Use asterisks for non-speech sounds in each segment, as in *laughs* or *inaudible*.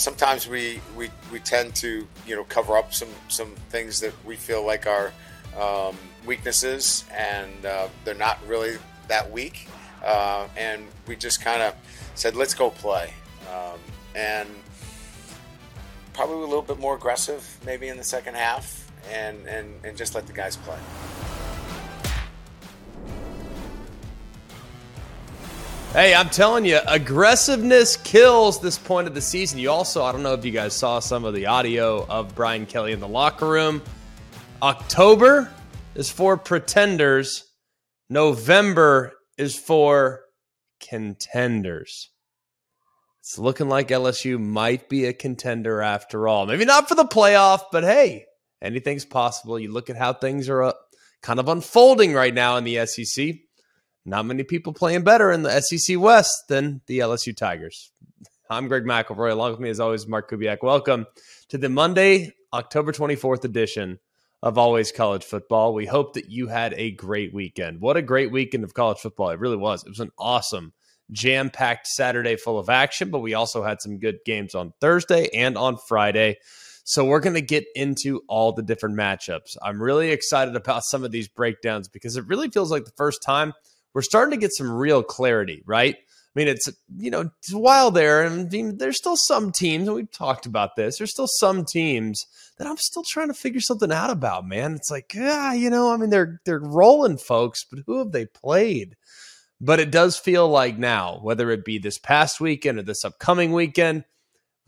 sometimes we, we we tend to you know cover up some some things that we feel like are um, weaknesses, and uh, they're not really that weak. Uh, and we just kind of said, let's go play, um, and probably a little bit more aggressive maybe in the second half, and and and just let the guys play. Hey, I'm telling you, aggressiveness kills this point of the season. You also, I don't know if you guys saw some of the audio of Brian Kelly in the locker room. October is for pretenders, November is for contenders. It's looking like LSU might be a contender after all. Maybe not for the playoff, but hey, anything's possible. You look at how things are uh, kind of unfolding right now in the SEC not many people playing better in the SEC West than the LSU Tigers. I'm Greg McElroy. Along with me, as always, Mark Kubiak. Welcome to the Monday, October 24th edition of Always College Football. We hope that you had a great weekend. What a great weekend of college football. It really was. It was an awesome, jam packed Saturday full of action, but we also had some good games on Thursday and on Friday. So we're going to get into all the different matchups. I'm really excited about some of these breakdowns because it really feels like the first time – we're starting to get some real clarity, right? I mean, it's you know, it's while there, and there's still some teams, and we've talked about this. There's still some teams that I'm still trying to figure something out about. Man, it's like, yeah, you know, I mean, they're they're rolling folks, but who have they played? But it does feel like now, whether it be this past weekend or this upcoming weekend,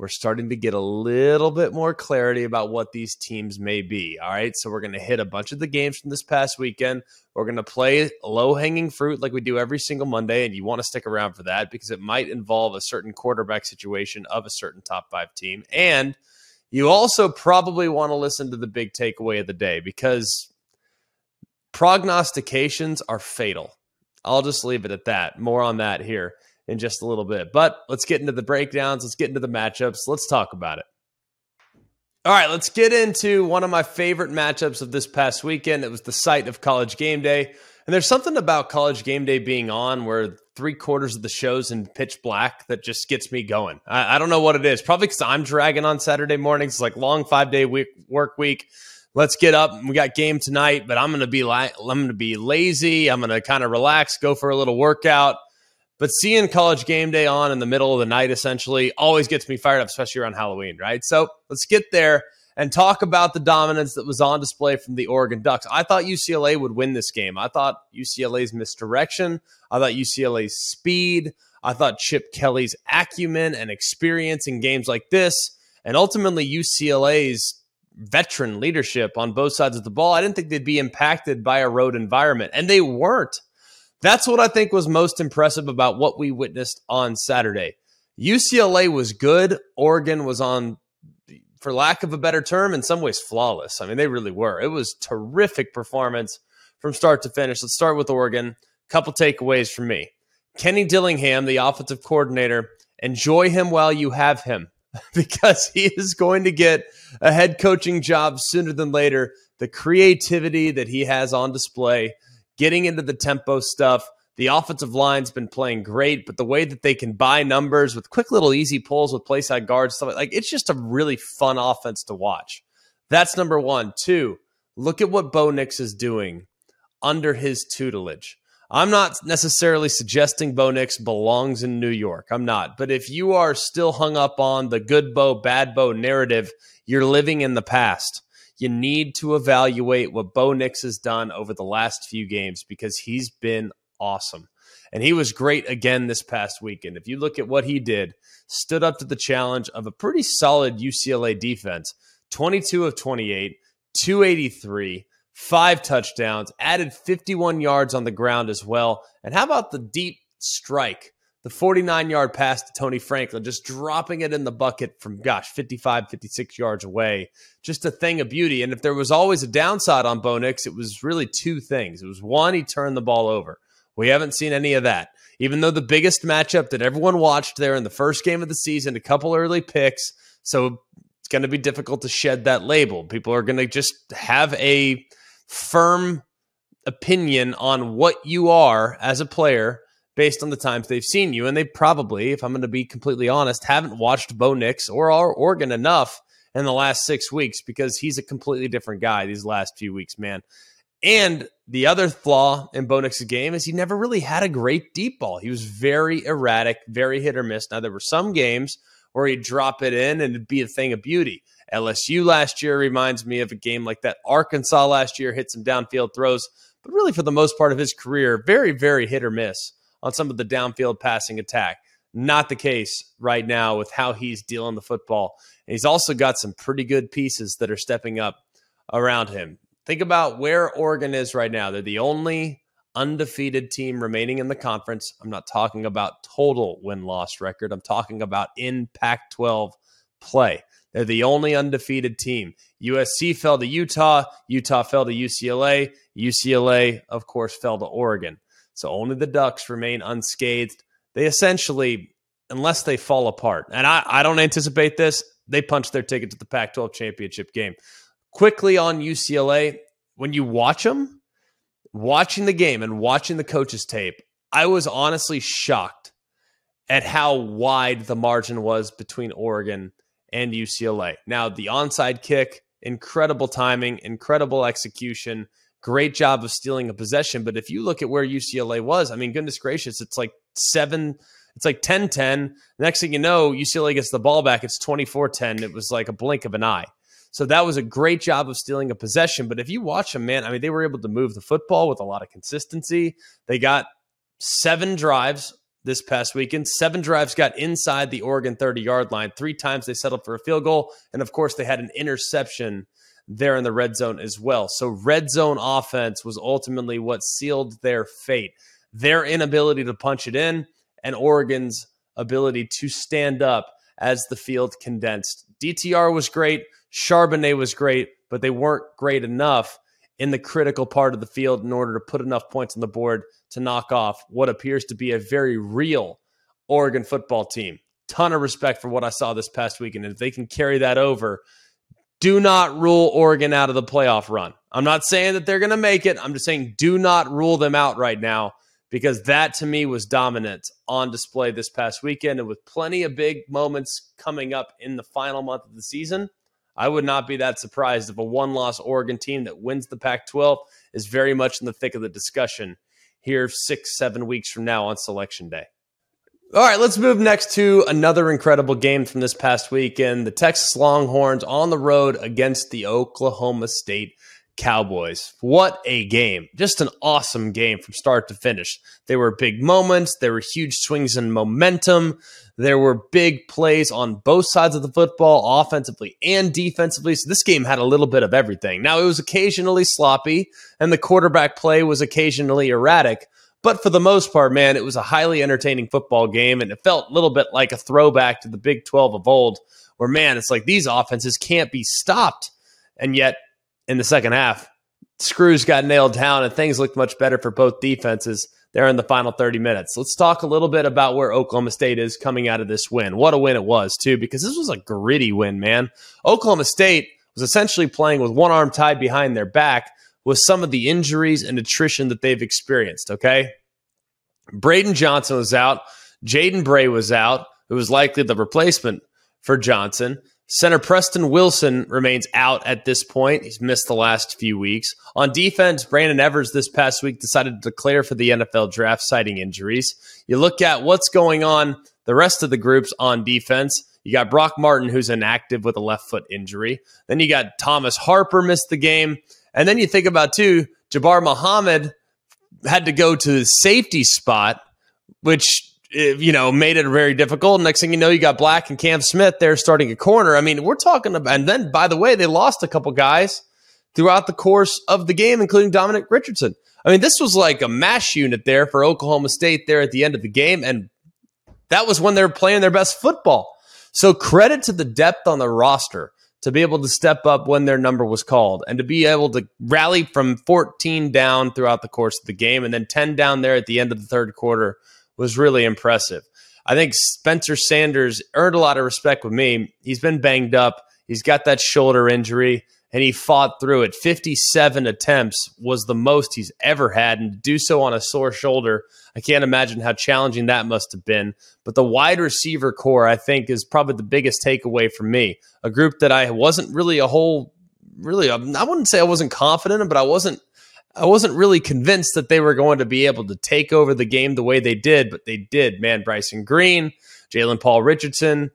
we're starting to get a little bit more clarity about what these teams may be. All right. So we're going to hit a bunch of the games from this past weekend. We're going to play low hanging fruit like we do every single Monday. And you want to stick around for that because it might involve a certain quarterback situation of a certain top five team. And you also probably want to listen to the big takeaway of the day because prognostications are fatal. I'll just leave it at that. More on that here in just a little bit. But let's get into the breakdowns. Let's get into the matchups. Let's talk about it. All right, let's get into one of my favorite matchups of this past weekend. It was the site of college game day. And there's something about college game day being on where three quarters of the show's in pitch black that just gets me going. I, I don't know what it is. Probably because I'm dragging on Saturday mornings, It's like long five day week work week. Let's get up. We got game tonight, but I'm gonna be like I'm gonna be lazy. I'm gonna kind of relax, go for a little workout but seeing college game day on in the middle of the night essentially always gets me fired up, especially around Halloween, right? So let's get there and talk about the dominance that was on display from the Oregon Ducks. I thought UCLA would win this game. I thought UCLA's misdirection, I thought UCLA's speed, I thought Chip Kelly's acumen and experience in games like this, and ultimately UCLA's veteran leadership on both sides of the ball. I didn't think they'd be impacted by a road environment, and they weren't. That's what I think was most impressive about what we witnessed on Saturday. UCLA was good. Oregon was on, for lack of a better term, in some ways flawless. I mean, they really were. It was terrific performance from start to finish. Let's start with Oregon. Couple takeaways from me. Kenny Dillingham, the offensive coordinator, enjoy him while you have him *laughs* because he is going to get a head coaching job sooner than later. The creativity that he has on display getting into the tempo stuff. The offensive line's been playing great, but the way that they can buy numbers with quick little easy pulls with play side guards, stuff like it's just a really fun offense to watch. That's number one. Two, look at what Bo Nix is doing under his tutelage. I'm not necessarily suggesting Bo Nix belongs in New York. I'm not. But if you are still hung up on the good Bo, bad Bo narrative, you're living in the past you need to evaluate what Bo Nix has done over the last few games because he's been awesome. And he was great again this past weekend. If you look at what he did, stood up to the challenge of a pretty solid UCLA defense 22 of 28, 283, five touchdowns, added 51 yards on the ground as well. And how about the deep strike? The 49 yard pass to Troy Franklin, just dropping it in the bucket from, gosh, 55, 56 yards away. Just a thing of beauty. And if there was always a downside on Bo Nix, it was really two things. It was one, he turned the ball over. We haven't seen any of that. Even though the biggest matchup that everyone watched there in the first game of the season, a couple early picks. So it's going to be difficult to shed that label. People are going to just have a firm opinion on what you are as a player based on the times they've seen you. And they probably, if I'm going to be completely honest, haven't watched Bo Nix or our Oregon enough in the last six weeks because he's a completely different guy these last few weeks, man. And the other flaw in Bo Nix's game is he never really had a great deep ball. He was very erratic, very hit or miss. Now, there were some games where he'd drop it in and it'd be a thing of beauty. LSU last year reminds me of a game like that. Arkansas last year hit some downfield throws, but really for the most part of his career, very, very hit or miss on some of the downfield passing attack. Not the case right now with how he's dealing the football. And he's also got some pretty good pieces that are stepping up around him. Think about where Oregon is right now. They're the only undefeated team remaining in the conference. I'm not talking about total win loss record, I'm talking about in Pac 12 play. They're the only undefeated team. USC fell to Utah. Utah fell to UCLA. UCLA, of course, fell to Oregon. So only the Ducks remain unscathed. They essentially, unless they fall apart, and I, I don't anticipate this, they punch their ticket to the Pac 12 championship game. Quickly on UCLA, when you watch them, watching the game and watching the coaches' tape, I was honestly shocked at how wide the margin was between Oregon and UCLA. Now, the onside kick, incredible timing, incredible execution, great job of stealing a possession. But if you look at where UCLA was, I mean, goodness gracious, it's like seven, it's like 10 10. Next thing you know, UCLA gets the ball back. It's 24 10. It was like a blink of an eye. So that was a great job of stealing a possession. But if you watch them, man, I mean, they were able to move the football with a lot of consistency. They got seven drives this past weekend. Seven drives got inside the Oregon 30 yard line. Three times they settled for a field goal. And of course, they had an interception there in the red zone as well. So, red zone offense was ultimately what sealed their fate. Their inability to punch it in and Oregon's ability to stand up as the field condensed. DTR was great. Charbonnet was great, but they weren't great enough in the critical part of the field in order to put enough points on the board to knock off what appears to be a very real Oregon football team. Ton of respect for what I saw this past weekend. And if they can carry that over, do not rule Oregon out of the playoff run. I'm not saying that they're going to make it. I'm just saying do not rule them out right now because that to me was dominant on display this past weekend. And with plenty of big moments coming up in the final month of the season, I would not be that surprised if a one loss Oregon team that wins the Pac 12 is very much in the thick of the discussion here six, seven weeks from now on selection day. All right, let's move next to another incredible game from this past weekend. The Texas Longhorns on the road against the Oklahoma State Cowboys. What a game. Just an awesome game from start to finish. There were big moments, there were huge swings in momentum, there were big plays on both sides of the football, offensively and defensively. So this game had a little bit of everything. Now, it was occasionally sloppy, and the quarterback play was occasionally erratic. But for the most part, man, it was a highly entertaining football game, and it felt a little bit like a throwback to the Big 12 of old, where, man, it's like these offenses can't be stopped. And yet, in the second half, screws got nailed down, and things looked much better for both defenses there in the final 30 minutes. Let's talk a little bit about where Oklahoma State is coming out of this win. What a win it was, too, because this was a gritty win, man. Oklahoma State was essentially playing with one arm tied behind their back with some of the injuries and attrition that they've experienced. Okay. Braydon Johnson was out. Jaden Bray was out, who was likely the replacement for Johnson. Center Preston Wilson remains out at this point. He's missed the last few weeks. On defense, Brandon Evers this past week decided to declare for the NFL draft, citing injuries. You look at what's going on the rest of the groups on defense. You got Brock Martin, who's inactive with a left foot injury. Then you got Thomas Harper missed the game. And then you think about too, Jabbar Muhammad had to go to the safety spot, which eh, you know made it very difficult. Next thing you know, you got Black and Cam Smith there starting a corner. I mean, we're talking about. And then, by the way, they lost a couple guys throughout the course of the game, including Dominic Richardson. I mean, this was like a mash unit there for Oklahoma State there at the end of the game, and that was when they were playing their best football. So credit to the depth on the roster to be able to step up when their number was called and to be able to rally from 14 down throughout the course of the game and then 10 down there at the end of the third quarter was really impressive. I think Spencer Sanders earned a lot of respect with me. He's been banged up. He's got that shoulder injury. And he fought through it. 57 attempts was the most he's ever had, and to do so on a sore shoulder, I can't imagine how challenging that must have been. But the wide receiver core, I think, is probably the biggest takeaway for me. A group that I wasn't really a whole, really, I wouldn't say I wasn't confident in, but I wasn't. I wasn't really convinced that they were going to be able to take over the game the way they did, but they did. Man, Bryson Green, John Paul Richardson,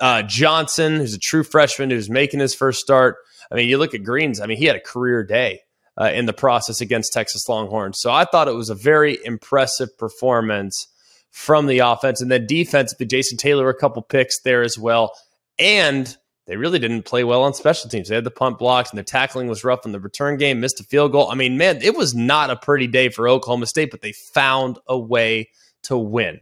uh, Johnson, who's a true freshman who's making his first start. I mean, you look at Greens. I mean, he had a career day uh, in the process against Texas Longhorns. So I thought it was a very impressive performance from the offense, and then defensively, Jason Taylor a couple picks there as well, and they really didn't play well on special teams. They had the punt blocks, and their tackling was rough in the return game. Missed a field goal. I mean, man, it was not a pretty day for Oklahoma State, but they found a way to win.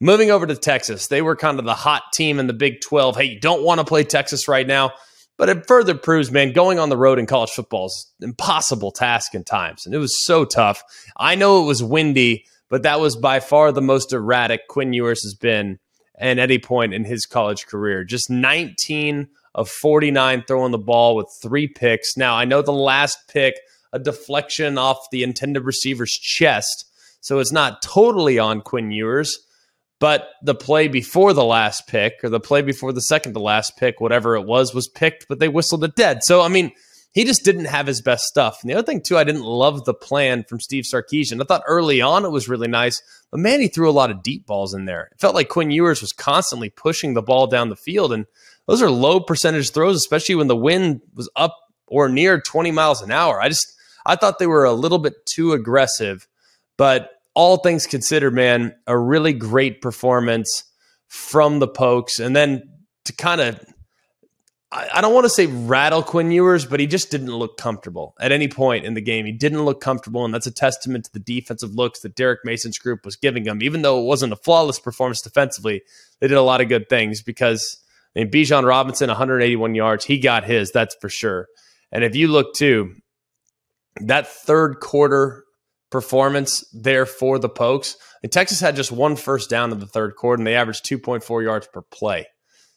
Moving over to Texas, they were kind of the hot team in the Big 12. Hey, you don't want to play Texas right now. But it further proves, man, going on the road in college football is impossible task in times. And it was so tough. I know it was windy, but that was by far the most erratic Quinn Ewers has been at any point in his college career. Just 19 of 49 throwing the ball with three picks. Now, I know the last pick, a deflection off the intended receiver's chest. So it's not totally on Quinn Ewers but the play before the last pick, or the play before the second to last pick, whatever it was, was picked, but they whistled it dead. So, I mean, he just didn't have his best stuff. And the other thing, too, I didn't love the plan from Steve Sarkisian. I thought early on it was really nice, but man, he threw a lot of deep balls in there. It felt like Quinn Ewers was constantly pushing the ball down the field. And those are low percentage throws, especially when the wind was up or near 20 miles an hour. I just, I thought they were a little bit too aggressive. But all things considered, man, a really great performance from the Pokes. And then to kind of, I, don't want to say rattle Quinn Ewers, but he just didn't look comfortable at any point in the game. He didn't look comfortable, and that's a testament to the defensive looks that Derek Mason's group was giving him. Even though it wasn't a flawless performance defensively, they did a lot of good things because I mean, Bijan Robinson, 181 yards, he got his, that's for sure. And if you look too, that third quarter performance there for the Pokes. And Texas had just one first down in the third quarter, and they averaged 2.4 yards per play.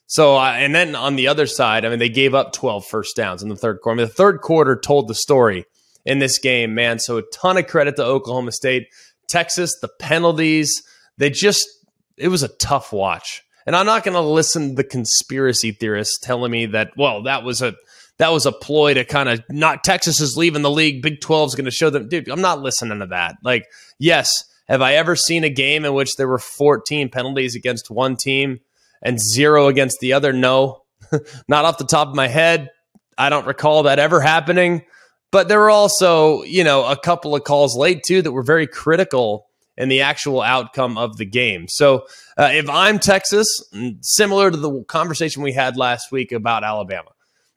So, uh, and then on the other side, I mean, they gave up 12 first downs in the third quarter. I mean, the third quarter told the story in this game, man. So, a ton of credit to Oklahoma State. Texas, the penalties, they just, it was a tough watch. And I'm not going to listen to the conspiracy theorists telling me that, well, that was a that was a ploy to kind of not Texas is leaving the league. Big 12 is going to show them. Dude, I'm not listening to that. Like, yes, have I ever seen a game in which there were 14 penalties against one team and zero against the other? No, *laughs* not off the top of my head. I don't recall that ever happening. But there were also, you know, a couple of calls late too that were very critical in the actual outcome of the game. So uh, if I'm Texas, similar to the conversation we had last week about Alabama,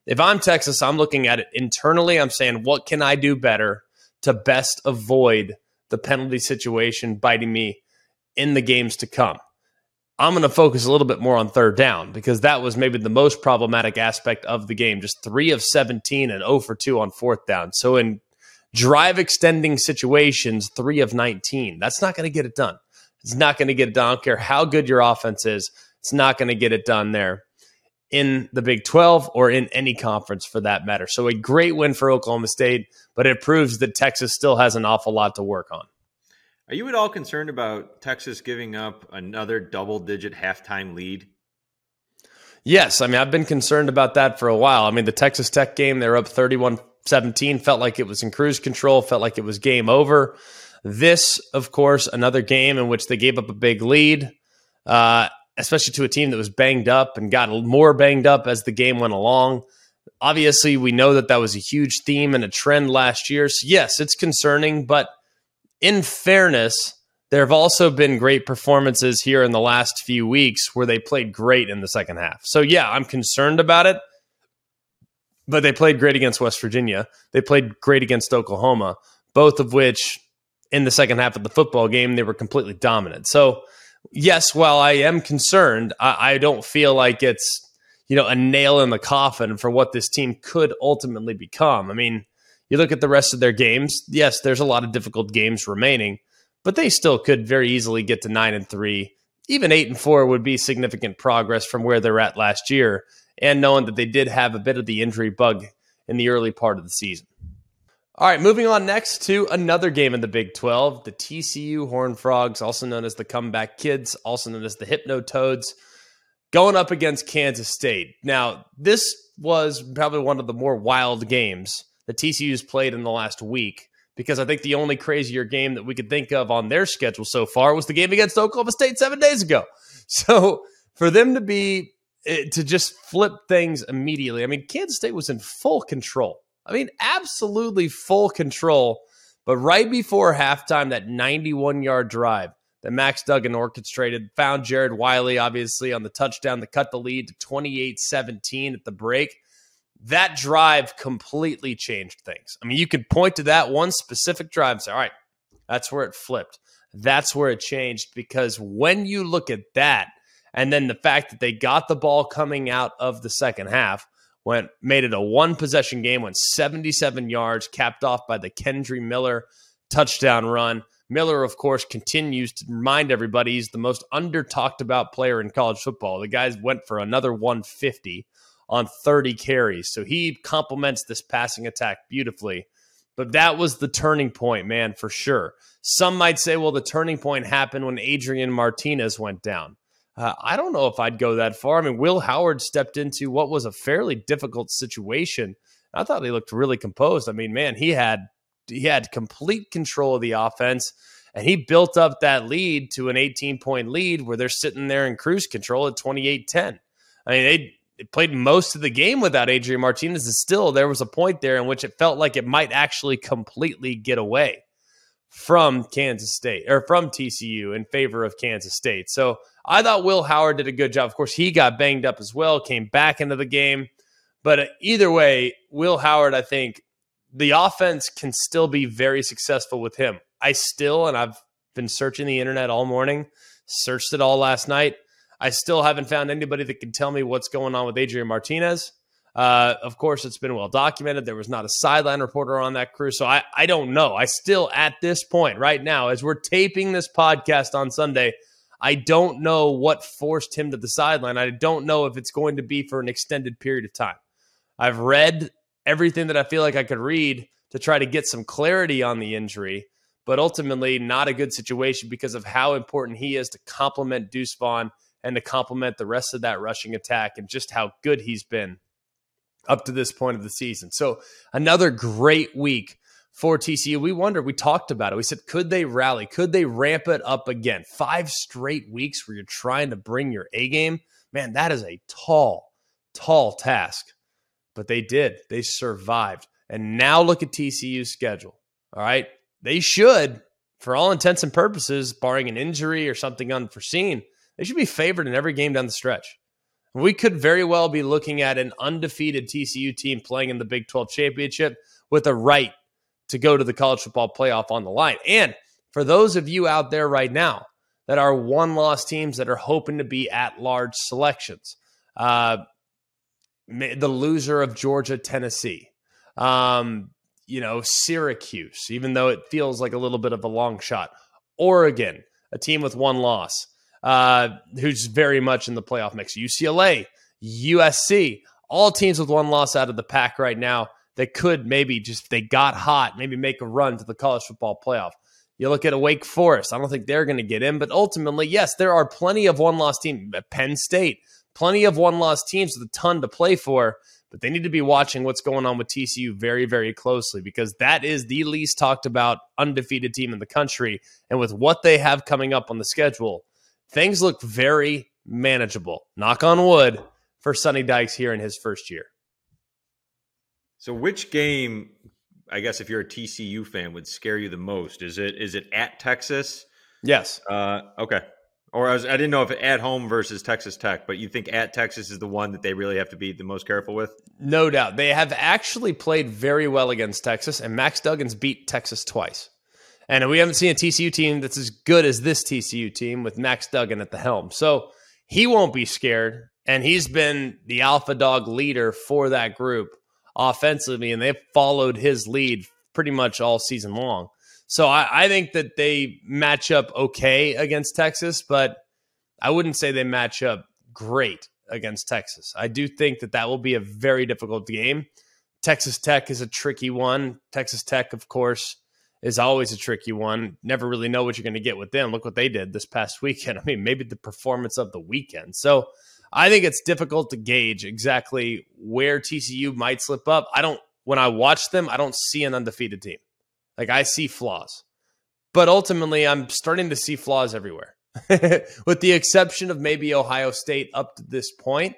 if I'm Texas, I'm looking at it internally. I'm saying, what can I do better to best avoid the penalty situation biting me in the games to come? I'm going to focus a little bit more on third down because that was maybe the most problematic aspect of the game. Just three of 17 and 0 for 2 on fourth down. So in drive extending situations, three of 19. That's not going to get it done. It's not going to get it done. I don't care how good your offense is. It's not going to get it done there in the Big 12 or in any conference for that matter. So a great win for Oklahoma State, but it proves that Texas still has an awful lot to work on. Are you at all concerned about Texas giving up another double digit halftime lead? Yes. I mean, I've been concerned about that for a while. I mean, the Texas Tech game, they were up 31 17, felt like it was in cruise control, felt like it was game over. This, of course, another game in which they gave up a big lead. Uh, especially to a team that was banged up and got more banged up as the game went along. Obviously, we know that that was a huge theme and a trend last year. So, yes, it's concerning, but in fairness, there have also been great performances here in the last few weeks where they played great in the second half. So, yeah, I'm concerned about it, but they played great against West Virginia. They played great against Oklahoma, both of which in the second half of the football game, they were completely dominant. So, yes, while I am concerned, I, I don't feel like it's you know a nail in the coffin for what this team could ultimately become. I mean, you look at the rest of their games. Yes, there's a lot of difficult games remaining, but they still could very easily get to nine and three. Even eight and four would be significant progress from where they're at last year. And knowing that they did have a bit of the injury bug in the early part of the season. All right, moving on next to another game in the Big 12, the TCU Horned Frogs, also known as the Comeback Kids, also known as the Hypno Toads, going up against Kansas State. Now, this was probably one of the more wild games that TCU's played in the last week because I think the only crazier game that we could think of on their schedule so far was the game against Oklahoma State seven days ago. *laughs* So for them to be eh, to just flip things immediately, I mean, Kansas State was in full control. I mean, absolutely full control. But right before halftime, that 91 yard drive that Max Duggan orchestrated found Jared Wiley, obviously, on the touchdown that cut the lead to 28 17 at the break that drive completely changed things. I mean, you could point to that one specific drive and say, all right, that's where it flipped. That's where it changed because when you look at that, and then the fact that they got the ball coming out of the second half, went made it a one possession game, went 77 yards, capped off by the Kendre Miller touchdown run. Miller, of course, continues to remind everybody he's the most under talked about player in college football. The guys went for another 150 on 30 carries. So he complements this passing attack beautifully. But that was the turning point, man, for sure. Some might say, well, the turning point happened when Adrian Martinez went down. Uh, I don't know if I'd go that far. I mean, Will Howard stepped into what was a fairly difficult situation. I thought he looked really composed. I mean, man, he had he had complete control of the offense, and he built up that lead to an 18 point lead where they're sitting there in cruise control at 28-10. I mean, they played most of the game without Adrian Martinez, and still there was a point there in which it felt like it might actually completely get away from Kansas State or from TCU in favor of Kansas State. So I thought Will Howard did a good job. Of course, he got banged up as well, came back into the game. But either way, Will Howard, I think the offense can still be very successful with him. I still, and I've been searching the internet all morning, searched it all last night. I still haven't found anybody that can tell me what's going on with Adrian Martinez. Uh, of course, it's been well documented. There was not a sideline reporter on that crew. So I, I don't know. I still, at this point, right now, as we're taping this podcast on Sunday, I don't know what forced him to the sideline. I don't know if it's going to be for an extended period of time. I've read everything that I feel like I could read to try to get some clarity on the injury, but ultimately not a good situation because of how important he is to complement Deuce Vaughn and to complement the rest of that rushing attack and just how good he's been up to this point of the season. So another great week for TCU. We wondered, we talked about it. We said, could they rally? Could they ramp it up again? Five straight weeks where you're trying to bring your A game. Man, that is a tall, tall task. But they did. They survived. And now look at TCU's schedule. All right. They should, for all intents and purposes, barring an injury or something unforeseen, they should be favored in every game down the stretch. We could very well be looking at an undefeated TCU team playing in the Big 12 championship with a right to go to the college football playoff on the line. And for those of you out there right now that are one loss teams that are hoping to be at large selections, uh, the loser of Georgia, Tennessee, um, you know, Syracuse, even though it feels like a little bit of a long shot, Oregon, a team with one loss uh, who's very much in the playoff mix. UCLA, USC, all teams with one loss out of the pack right now that could maybe just they got hot, maybe make a run to the college football playoff. You look at a Wake Forest. I don't think they're going to get in, but ultimately, yes, there are plenty of one loss teams. Penn State, plenty of one loss teams with a ton to play for, but they need to be watching what's going on with TCU very, very closely because that is the least talked about undefeated team in the country. And with what they have coming up on the schedule, things look very manageable. Knock on wood for Sonny Dykes here in his first year. So, which game, I guess, if you're a TCU fan, would scare you the most? Is it is it at Texas? Yes. Uh, okay. Or I, was, I didn't know if at home versus Texas Tech, but you think at Texas is the one that they really have to be the most careful with? No doubt. They have actually played very well against Texas, and Max Duggan's beat Texas twice. And we haven't seen a TCU team that's as good as this TCU team with Max Duggan at the helm. So he won't be scared. And he's been the alpha dog leader for that group offensively, and they've followed his lead pretty much all season long. So I, I think that they match up okay against Texas, but I wouldn't say they match up great against Texas. I do think that that will be a very difficult game. Texas Tech is a tricky one. Texas Tech, of course, is always a tricky one. Never really know what you're going to get with them. Look what they did this past *laughs* weekend. I mean, maybe the performance of the weekend. So I think it's difficult to gauge exactly where TCU might slip up. I don't, when I watch them, I don't see an undefeated team. Like I see flaws. But ultimately, I'm starting to see flaws everywhere, *laughs* with the exception of maybe Ohio State up to this point,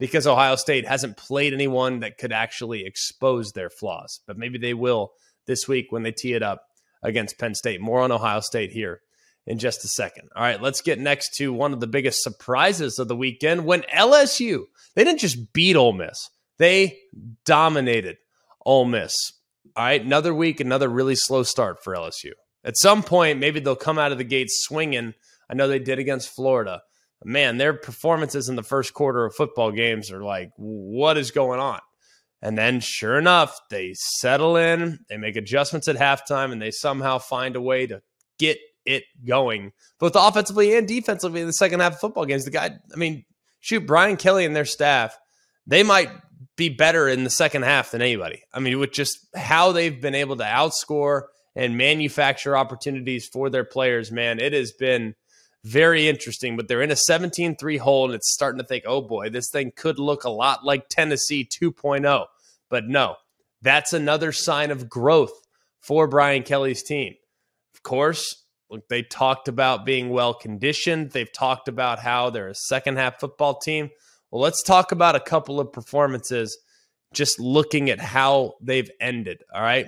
because Ohio State hasn't played anyone that could actually expose their flaws. But maybe they will this week when they tee it up against Penn State. More on Ohio State here in just a second. All right, let's get next to one of the biggest surprises of the weekend when LSU, they didn't just beat Ole Miss, they dominated Ole Miss. All right, another week, another really slow start for LSU. At some point, maybe they'll come out of the gates swinging. I know they did against Florida. Man, their performances in the first quarter of football games are like, what is going on? And then, sure enough, they settle in, they make adjustments at halftime, and they somehow find a way to get it going, both offensively and defensively in the second half of football games. The guy, I mean, shoot, Brian Kelly and their staff, they might be better in the second half than anybody. I mean, with just how they've been able to outscore and manufacture opportunities for their players, man, it has been very interesting. But they're in a 17 3 hole, and it's starting to think, oh boy, this thing could look a lot like Tennessee 2.0. But no, that's another sign of growth for Brian Kelly's team. Of course, look, they talked about being well conditioned. They've talked about how they're a second half football team. Well, let's talk about a couple of performances just looking at how they've ended. All right.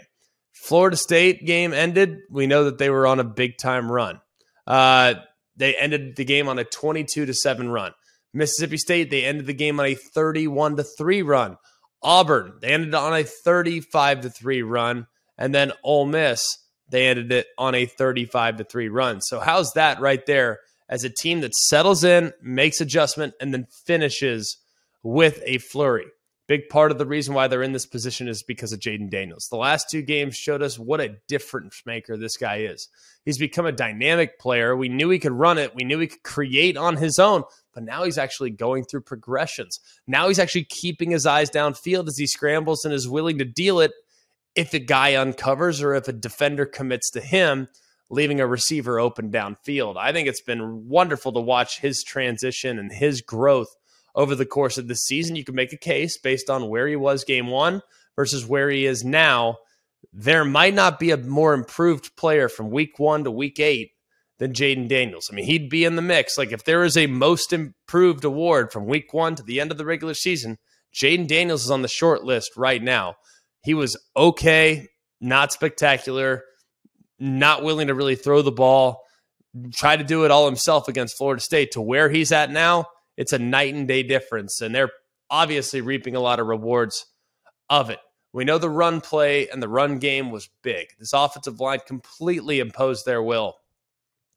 Florida State game ended. We know that they were on a big time run. Uh, they ended the game on a 22 to 7 run. Mississippi State, they ended the game on a 31 to 3 run. Auburn, they ended on a 35 to 3 run. And then Ole Miss, they ended it on a 35 to 3 run. So, how's that right there as a team that settles in, makes adjustment, and then finishes with a flurry? Big part of the reason why they're in this position is because of Jayden Daniels. The last two games showed us what a difference maker this guy is. He's become a dynamic player. We knew he could run it, we knew he could create on his own, but now he's actually going through progressions. Now he's actually keeping his eyes downfield as he scrambles and is willing to deal it if a guy uncovers or if a defender commits to him, leaving a receiver open downfield. I think it's been wonderful to watch his transition and his growth over the course of the season. You can make a case based on where he was game one versus where he is now. There might not be a more improved player from week one to week eight than Jayden Daniels. I mean, he'd be in the mix. Like if there is a most improved award from week one to the end of the regular season, Jayden Daniels is on the short list right now. He was okay, not spectacular, not willing to really throw the ball, try to do it all himself against Florida State to where he's at now it's a night and day difference, and they're obviously reaping a lot of rewards of it. We know the run play and the run game was big. This offensive line completely imposed their will,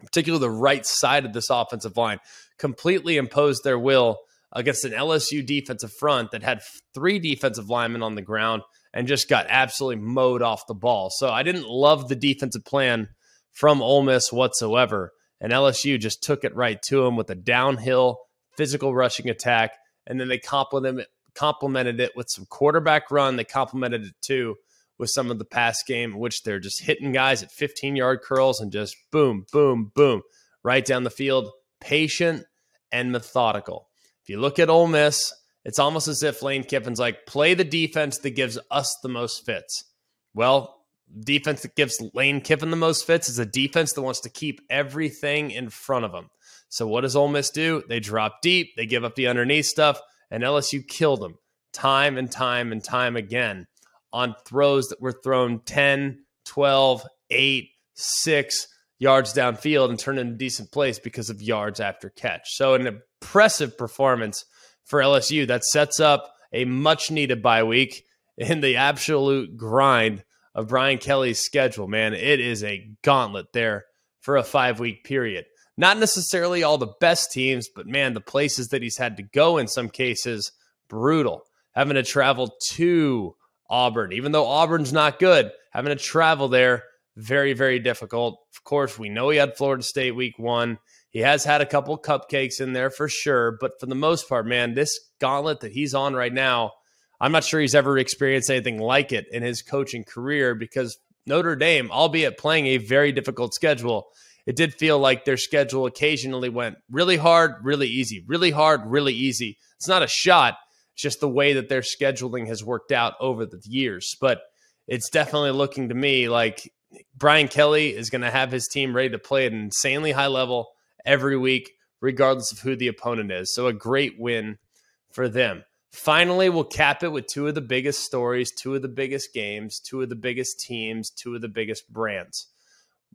particularly the right side of this offensive line, completely imposed their will against an LSU defensive front that had three defensive linemen on the ground and just got absolutely mowed off the ball. So I didn't love the defensive plan from Ole Miss whatsoever. And LSU just took it right to him with a downhill physical rushing attack, and then they complemented complemented it with some quarterback run. They complemented it too with some of the pass game, which they're just hitting guys at 15 yard curls and just boom, boom, boom, right down the field. Patient and methodical. If you look at Ole Miss, it's almost as if Lane Kiffin's like, play the defense that gives us the most fits. Well, defense that gives Lane Kiffin the most fits is a defense that wants to keep everything in front of them. So what does Ole Miss do? They drop deep, they give up the underneath stuff, and LSU killed them time and time and time again on throws that were thrown 10, 12, 8, 6 yards downfield and turned into decent plays because of yards after catch. So an impressive performance for LSU that sets up a much needed bye week in the absolute grind of Brian Kelly's schedule, man. It is a gauntlet there for a five week period. Not necessarily all the best teams, but man, the places that he's had to go in some cases, brutal. Having to travel to Auburn, even though Auburn's not good, having to travel there, very, very difficult. Of course, we know he had Florida State week one. He has had a couple cupcakes in there for sure, but for the most part, man, this gauntlet that he's on right now, I'm not sure he's ever experienced anything like it in his coaching career because Notre Dame, albeit playing a very difficult schedule, it did feel like their schedule occasionally went really hard, really easy, really hard, really easy. It's not a shot, it's just the way that their scheduling has worked out over the years. But it's definitely looking to me like Brian Kelly is going to have his team ready to play at an insanely high level every week, regardless of who the opponent is. So a great win for them. Finally, we'll cap it with two of the biggest stories, two of the biggest games, two of the biggest teams, two of the biggest brands.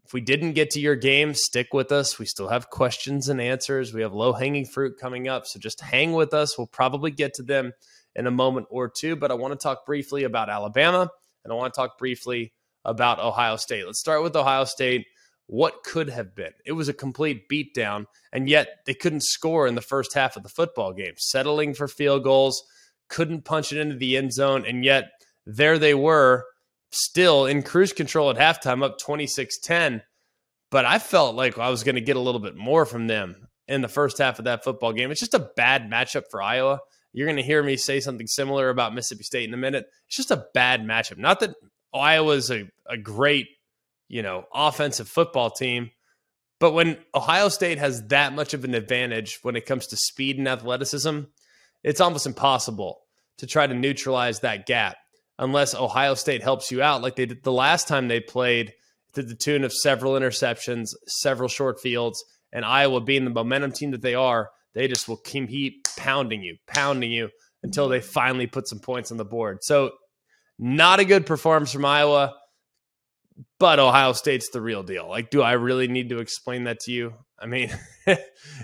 If we didn't get to your game, stick with us. We still have questions and answers. We have low hanging fruit coming up. So just hang with us. We'll probably get to them in a moment or two. But I want to talk briefly about Alabama and I want to talk briefly about Ohio State. Let's start with Ohio State. What could have been? It was a complete beatdown, and yet they couldn't score in the first half of the football game, settling for field goals, couldn't punch it into the end zone, and yet there they were, still in cruise control at halftime, up 26 10. But I felt like I was going to get a little bit more from them in the first half of that football game. It's just a bad matchup for Iowa. You're going to hear me say something similar about Mississippi State in a minute. It's just a bad matchup. Not that Iowa's a, a great, you know, offensive football team, but when Ohio State has that much of an advantage when it comes to speed and athleticism, it's almost impossible to try to neutralize that gap unless Ohio State helps you out like they did the last time they played to the tune of several interceptions, several short fields, and Iowa being the momentum team that they are, they just will keep pounding you, pounding you until they finally put some points on the board. So, not a good performance from Iowa, but Ohio State's the real deal. Like, do I really need to explain that to you? I mean, *laughs*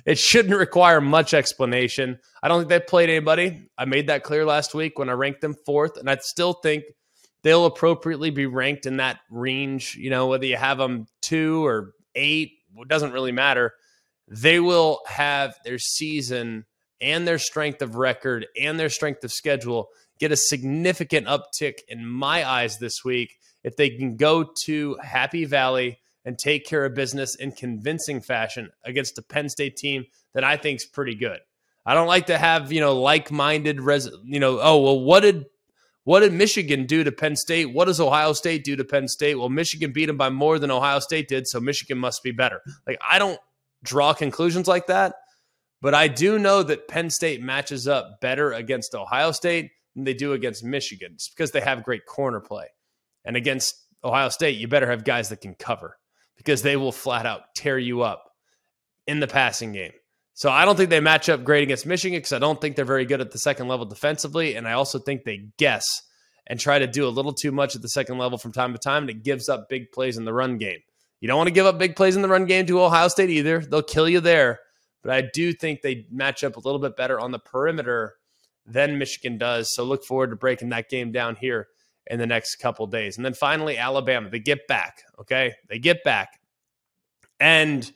it shouldn't require much explanation. I don't think they played anybody. I made that clear last week when I ranked them fourth, and I still think they'll appropriately be ranked in that range. You know, whether you have them two or eight, it doesn't really matter. They will have their season and their strength of record and their strength of schedule get a significant uptick in my eyes this week if they can go to Happy Valley and take care of business in convincing fashion against a Penn State team that I think is pretty good. I don't like to have, you know, like-minded res you know, oh, well what did what did Michigan do to Penn State? What does Ohio State do to Penn State? Well, Michigan beat them by more than Ohio State did, so Michigan must be better. Like I don't draw conclusions like that, but I do know that Penn State matches up better against Ohio State than they do against Michigan just because they have great corner play. And against Ohio State, you better have guys that can cover because they will flat out tear you up in the passing game. So I don't think they match up great against Michigan because I don't think they're very good at the second level defensively. And I also think they guess and try to do a little too much at the second level from time to time. And it gives up big plays in the run game. You don't want to give up big plays in the run game to Ohio State either. They'll kill you there. But I do think they match up a little bit better on the perimeter than Michigan does. So look forward to breaking that game down here in the next couple days. And then finally, Alabama, they get back. Okay. They get back. And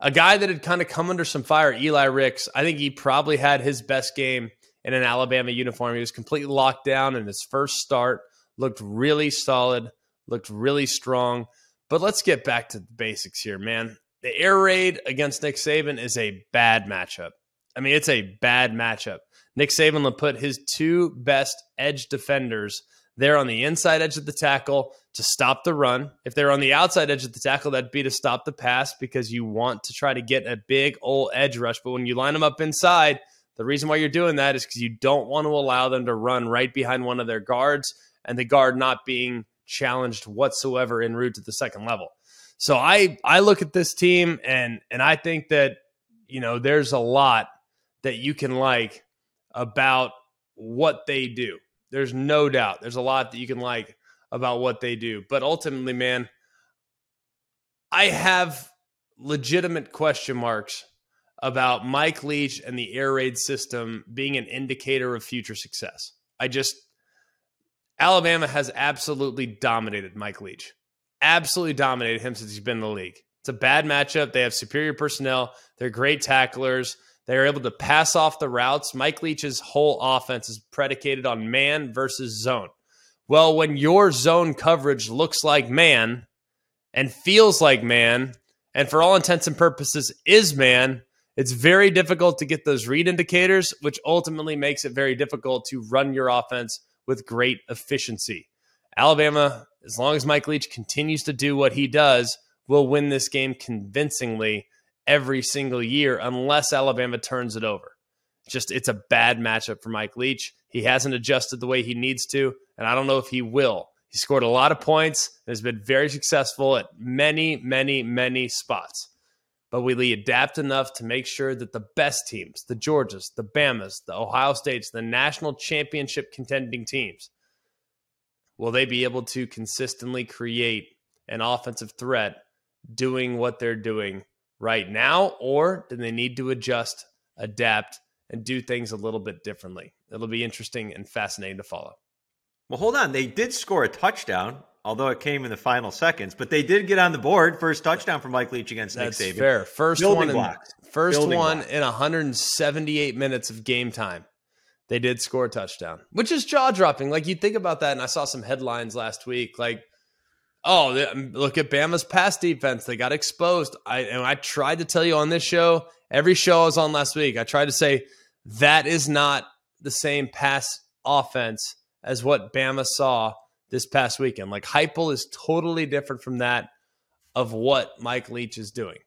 a guy that had kind of come under some fire, Eli Ricks, I think he probably had his best game in an Alabama uniform. He was completely locked down in his first start, looked really solid, looked really strong. But let's get back to the basics here, man. The air raid against Nick Saban is a bad matchup. I mean, it's a bad matchup. Nick Saban will put his two best edge defenders there on the inside edge of the tackle to stop the run. If they're on the outside edge of the tackle, that'd be to stop the pass because you want to try to get a big old edge rush. But when you line them up inside, the reason why you're doing that is because you don't want to allow them to run right behind one of their guards and the guard not being challenged whatsoever en route to the second level. So I I look at this team and and I think that you know there's a lot that you can like about what they do. There's no doubt. There's a lot that you can like about what they do. But ultimately, man, I have legitimate question marks about Mike Leach and the air raid system being an indicator of future success. I just, Alabama has absolutely dominated Mike Leach, absolutely dominated him since he's been in the league. It's a bad matchup. They have superior personnel, they're great tacklers. They are able to pass off the routes. Mike Leach's whole offense is predicated on man versus zone. Well, when your zone coverage looks like man and feels like man, and for all intents and purposes is man, it's very difficult to get those read indicators, which ultimately makes it very difficult to run your offense with great efficiency. Alabama, as long as Mike Leach continues to do what he does, will win this game convincingly every single year unless Alabama turns it over. Just it's a bad matchup for Mike Leach. He hasn't adjusted the way he needs to, and I don't know if he will. He scored a lot of points and has been very successful at many, many, many spots. But will he adapt enough to make sure that the best teams, the Georgias, the Bamas, the Ohio States, the national championship contending teams, will they be able to consistently create an offensive threat doing what they're doing right now? Or do they need to adjust, adapt, and do things a little bit differently? It'll be interesting and fascinating to follow. Well, hold on. They did score a touchdown, although it came in the final seconds. But they did get on the board. First touchdown from Mike Leach against That's Nick Saban. fair. First Building one, blocks. in, first Building one blocks. in 178 minutes of game time. They did score a touchdown, which is jaw dropping. Like you think about that, and I saw some headlines last week, like, "Oh, they- um, look at Bama's pass defense; they got exposed." I and I tried to tell you on this show, every show I was on last week, I tried to say that is not the same pass offense as what Bama saw this past weekend. Like Heupel is totally different from that of what Mike Leach is doing.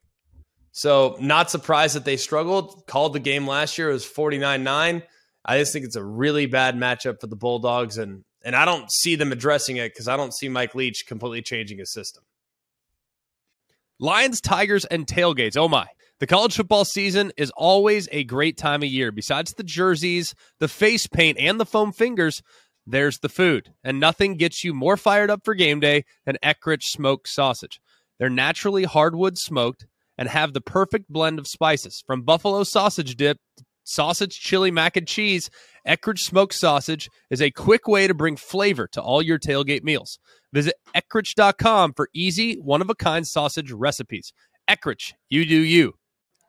So, not surprised that they struggled. Called the game last year. It was 49 9. I just think it's a really bad matchup for the Bulldogs. And, and I don't see them addressing it because I don't see Mike Leach completely changing his system. Lions, Tigers, and tailgates. Oh my. The college football season is always a great time of year. Besides the jerseys, the face paint, and the foam fingers, there's the food. And nothing gets you more fired up for game day than Eckrich smoked sausage. They're naturally hardwood smoked and have the perfect blend of spices. From buffalo sausage dip, sausage, chili, mac and cheese, Eckrich smoked sausage is a quick way to bring flavor to all your tailgate meals. Visit Eckrich.com for easy, one of a kind sausage recipes. Eckrich, you do you.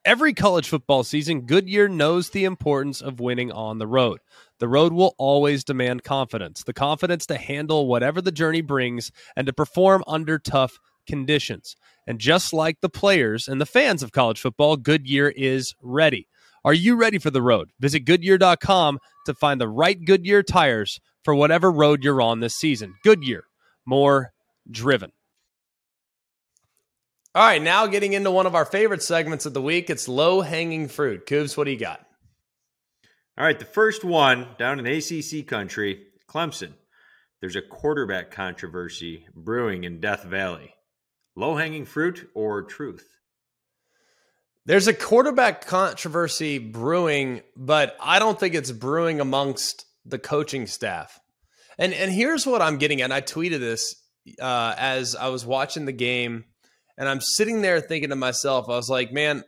Every college football season, Goodyear knows the importance of winning on the road. The road will always demand confidence the confidence to handle whatever the journey brings and to perform under tough conditions. And just like the players and the fans of college football, Goodyear is ready. Are you ready for the road? Visit Goodyear.com to find the right Goodyear tires for whatever road you're on this season. Goodyear, more driven. All right, now getting into one of our favorite segments of the week. It's low hanging fruit. Coobs, what do you got? All right, the first one down in ACC country, Clemson. There's a quarterback controversy brewing in Death Valley. Low hanging fruit or truth? There's a quarterback controversy brewing, but I don't think it's brewing amongst the coaching staff. And and here's what I'm getting at. I tweeted this uh, as I was watching the game, and I'm sitting there thinking to myself, I was like, man,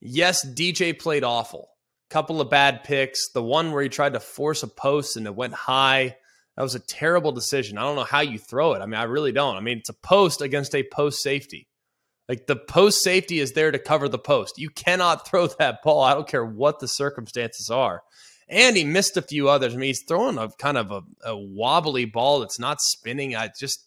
yes, DJ played awful. Couple of bad picks. The one where he tried to force a post and it went high. That was a terrible decision. I don't know how you throw it. I mean, I really don't. I mean, it's a post against a post safety. Like the post safety is there to cover the post. You cannot *laughs* throw that ball. I don't care what the circumstances are. And he missed a few others. I mean, he's throwing a kind of a, a wobbly ball that's not spinning. I just,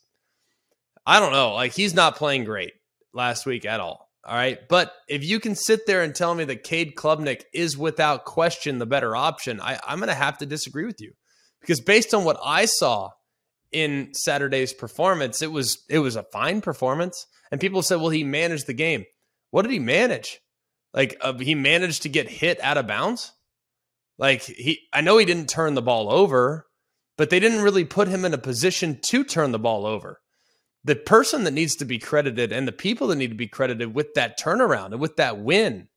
I don't know. Like he's not playing great last week at all. All right. But if you can sit there and tell me that Cade Klubnik is without question the better option, I, I'm going to have to disagree with you because based on what I saw in Saturday's performance, it was it was a fine performance. And people said, "Well, he managed the game." What did he manage? Like uh, he managed to get hit out of bounds. Like he, I know he didn't turn the ball over, but they didn't really put him in a position to turn the ball over. The person that needs to be credited and the people that need to be credited with that turnaround and with that win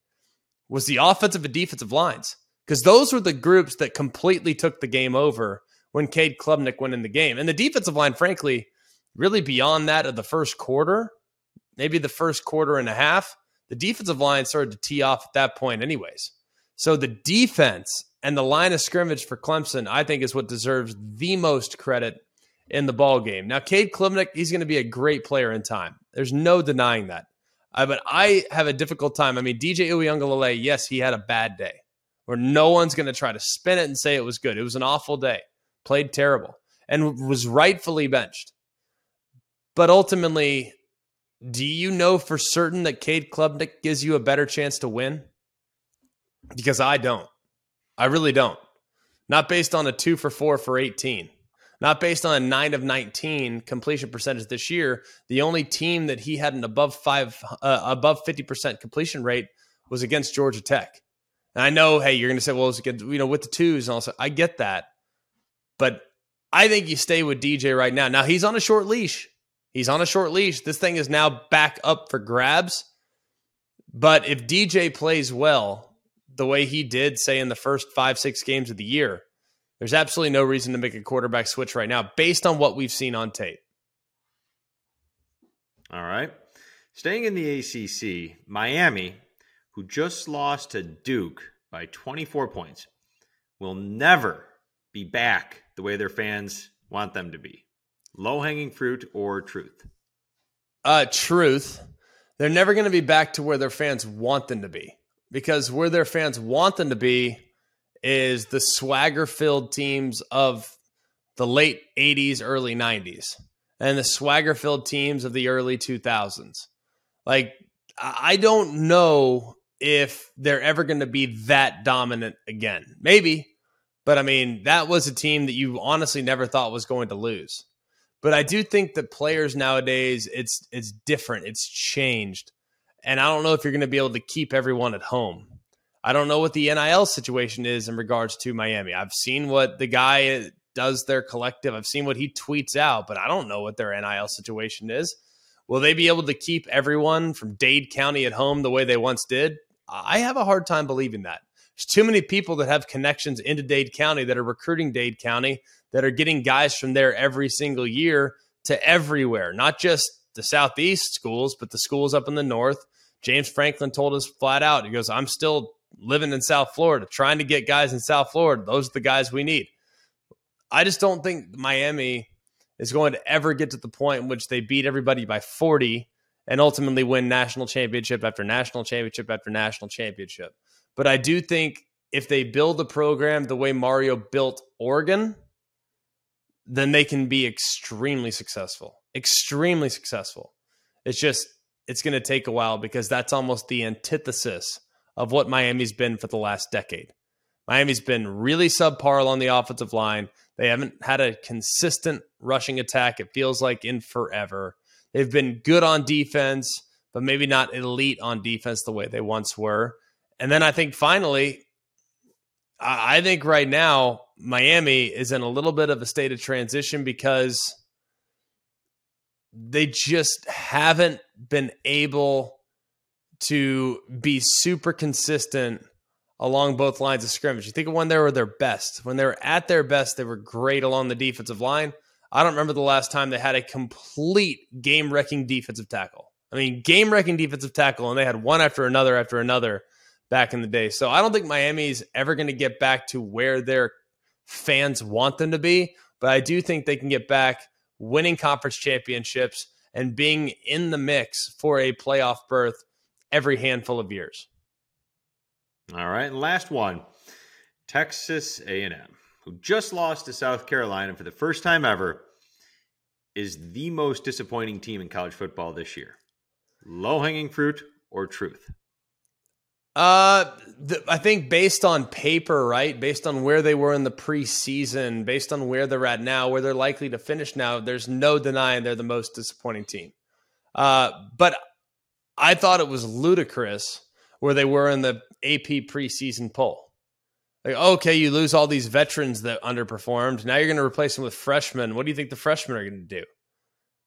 was the offensive and defensive lines because those were the groups that completely took the game over when Cade Klubnik went in the game. And the defensive line, frankly, really beyond that of the first quarter, maybe the first quarter and a half, the defensive line started to tee off at that point, anyways. So the defense and the line of scrimmage for Clemson, I think, is what deserves the most credit in the ball game. Now, Cade Klubnik, he's going to be a great player in time. There's no denying that. Uh, but I have a difficult time. I mean, DJ Uiagalelei, yes, he had a bad day where no one's going to try to spin it and say it was good. It was an awful day. Played terrible and was rightfully benched. But ultimately, do you know for certain that Cade Klubnik gives you a better chance to win? Because I don't. I really don't. Not based on a two for four for 18. not based on a 9 of 19 completion percentage this year. The only team that he had an above 5 uh, above 50% completion rate was against Georgia Tech. And I know, hey, you're going to say, well, it's against, you know, with the twos and also, I get that. But I think you stay with DJ right now. Now he's on a short leash. He's on a short leash. This thing is now back up for grabs. But if DJ plays well, the way he did, say, in the first five, six games of the year, there's absolutely no reason to make a quarterback switch right now based on what we've seen on tape. All right. Staying in the ACC, Miami, who just lost to Duke by 24 points, will never be back the way their fans want them to be. Low hanging fruit or truth? Uh, truth. They're never going to be back to where their fans want them to be because where their fans want them to be is the swagger filled teams of the late 80s, early 90s, and the swagger filled teams of the early 2000s. Like, I don't know if they're ever going to be that dominant again. Maybe, but I mean, that was a team that you honestly never thought was going to lose. But I do think that players nowadays, it's it's different. It's changed, and I don't know if you're going to be able to keep everyone at home. I don't know what the NIL situation is in regards to Miami. I've seen what the guy does their collective. I've seen what he tweets out, but I don't know what their NIL situation is. Will they be able to keep everyone from Dade County at home the way they once did? I have a hard time believing that. There's too many people that have connections into Dade County that are recruiting Dade County that are getting guys from there every single year to everywhere, not just the Southeast schools, but the schools up in the North. James Franklin told us flat out, he goes, I'm still living in South Florida, trying to get guys in South Florida. Those are the guys we need. I just don't think Miami is going to ever get to the point in which they beat everybody by 40 and ultimately win national championship after national championship after national championship. But I do think if they build the program the way Mario built Oregon, then they can be extremely successful. Extremely successful. It's just, it's going to take a while because that's almost the antithesis of what Miami's been for the last decade. Miami's been really subpar along the offensive line. They haven't had a consistent rushing attack, it feels like, in forever. They've been good on defense, but maybe not elite on defense the way they once were. And then I think finally, I think right now Miami is in a little bit of a state of transition because they just haven't been able to be super consistent along both lines of scrimmage. You think of when they were their best. When they were at their best, they were great along the defensive line. I don't remember the last time they had a complete game wrecking defensive tackle. I mean, game wrecking defensive tackle, and they had one after another after another back in the day. So I don't think Miami's ever going to get back to where their fans want them to be, but I do think they can get back winning conference championships and being in the mix for a playoff berth every handful of years. All right, last one. Texas A&M, who just lost to South Carolina for the first time ever, is the most disappointing team in college football this year. Low-hanging fruit or truth? Uh, the, I think based on paper, right? Based on where they were in the preseason, based on where they're at now, where they're likely to finish now, there's no denying they're the most disappointing team. Uh, but I thought it was ludicrous where they were in the AP preseason poll. Like, okay, you lose all these veterans that underperformed. Now you're going to replace them with freshmen. What do you think the freshmen are going to do?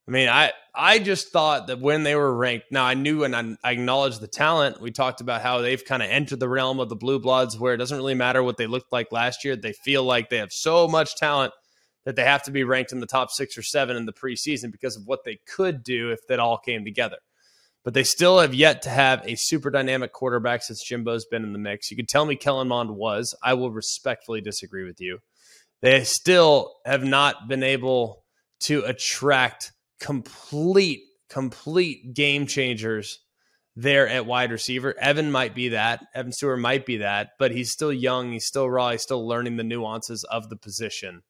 I mean, I I just thought that when they were ranked, now I knew and I, I acknowledged the talent. We talked about how they've kind of entered the realm of the blue bloods, where it doesn't really matter what they looked like last year. They feel like they have so much talent that they have to be ranked in the top six or seven in the preseason because of what they could do if that all came together. But they still have yet to have a super dynamic quarterback since Jimbo's been in the mix. You could tell me Kellen Mond was. I will respectfully disagree with you. They still have not been able to attract complete, complete game changers there at wide receiver. Evan might be that. Evan Stewart might be that, but he's still young. He's still raw. He's still learning the nuances of the position.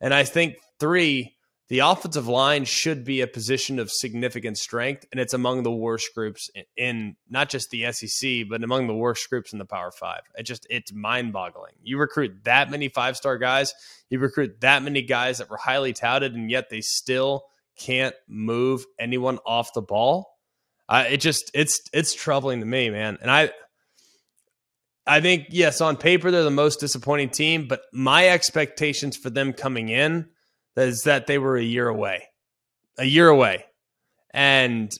And I think three, the offensive line should be a position of significant strength, and it's among the worst groups in, in, not just the SEC, but among the worst groups in the Power Five. It just it's mind boggling. You recruit that many five star guys, you recruit that many guys that were highly touted, and yet they still can't move anyone off the ball. It just it's it's troubling to me, man. And I I think yes, on paper they're the most disappointing team, but my expectations for them coming in is that they were a year away, a year away, and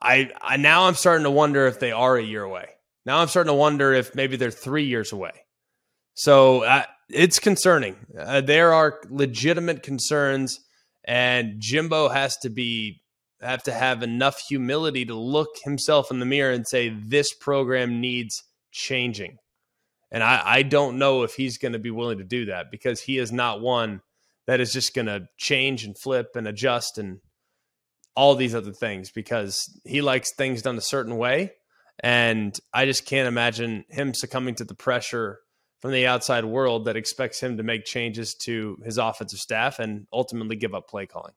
I, I now I'm starting to wonder if they are a year away. Now I'm starting to wonder if maybe they're three years away. So uh, it's concerning. Uh, there are legitimate concerns, and Jimbo has to be have to have enough humility to look himself in the mirror and say this program needs changing. And I, I don't know if he's going to be willing to do that because he is not one that is just going to change and flip and adjust and all these other things because he likes things done a certain way. And I just can't imagine him succumbing to the pressure from the outside world that expects him to make changes to his offensive staff and ultimately give up play calling.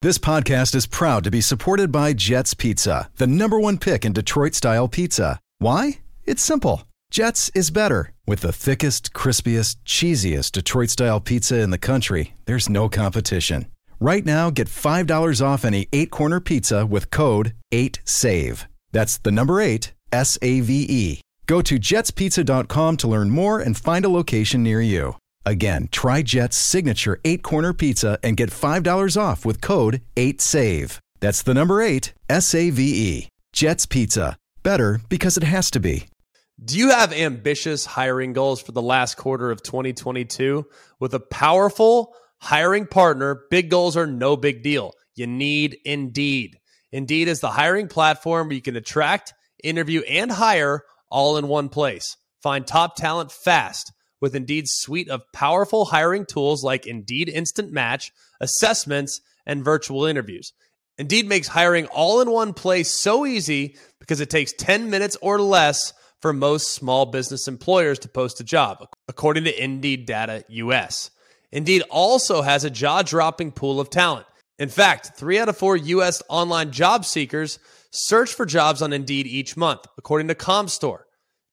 This podcast is proud to be supported by Jets Pizza, the number one pick in Detroit style pizza. Why? It's simple. Jets is better. With the thickest, crispiest, cheesiest Detroit style pizza in the country, there's no competition. Right now, get $5 off any eight corner pizza with code 8SAVE. That's the number eight, S A V E. Go to jetspizza.com to learn more and find a location near you. Again, try Jet's signature eight corner pizza and get $5 off with code 8SAVE. That's the number eight, S A V E. Jet's Pizza. Better because it has to be. Do you have ambitious hiring goals for the last quarter of 2022? With a powerful hiring partner, big goals are no big deal. You need Indeed. Indeed is the hiring platform where you can attract, interview, and hire all in one place. Find top talent fast with Indeed's suite of powerful hiring tools like Indeed Instant Match, assessments, and virtual interviews. Indeed makes hiring all in one place so easy because it takes 10 minutes or less for most small business employers to post a job, according to Indeed Data US. Indeed also has a jaw dropping pool of talent. In fact, three out of four U.S. online job seekers search for jobs on Indeed each month, according to comScore.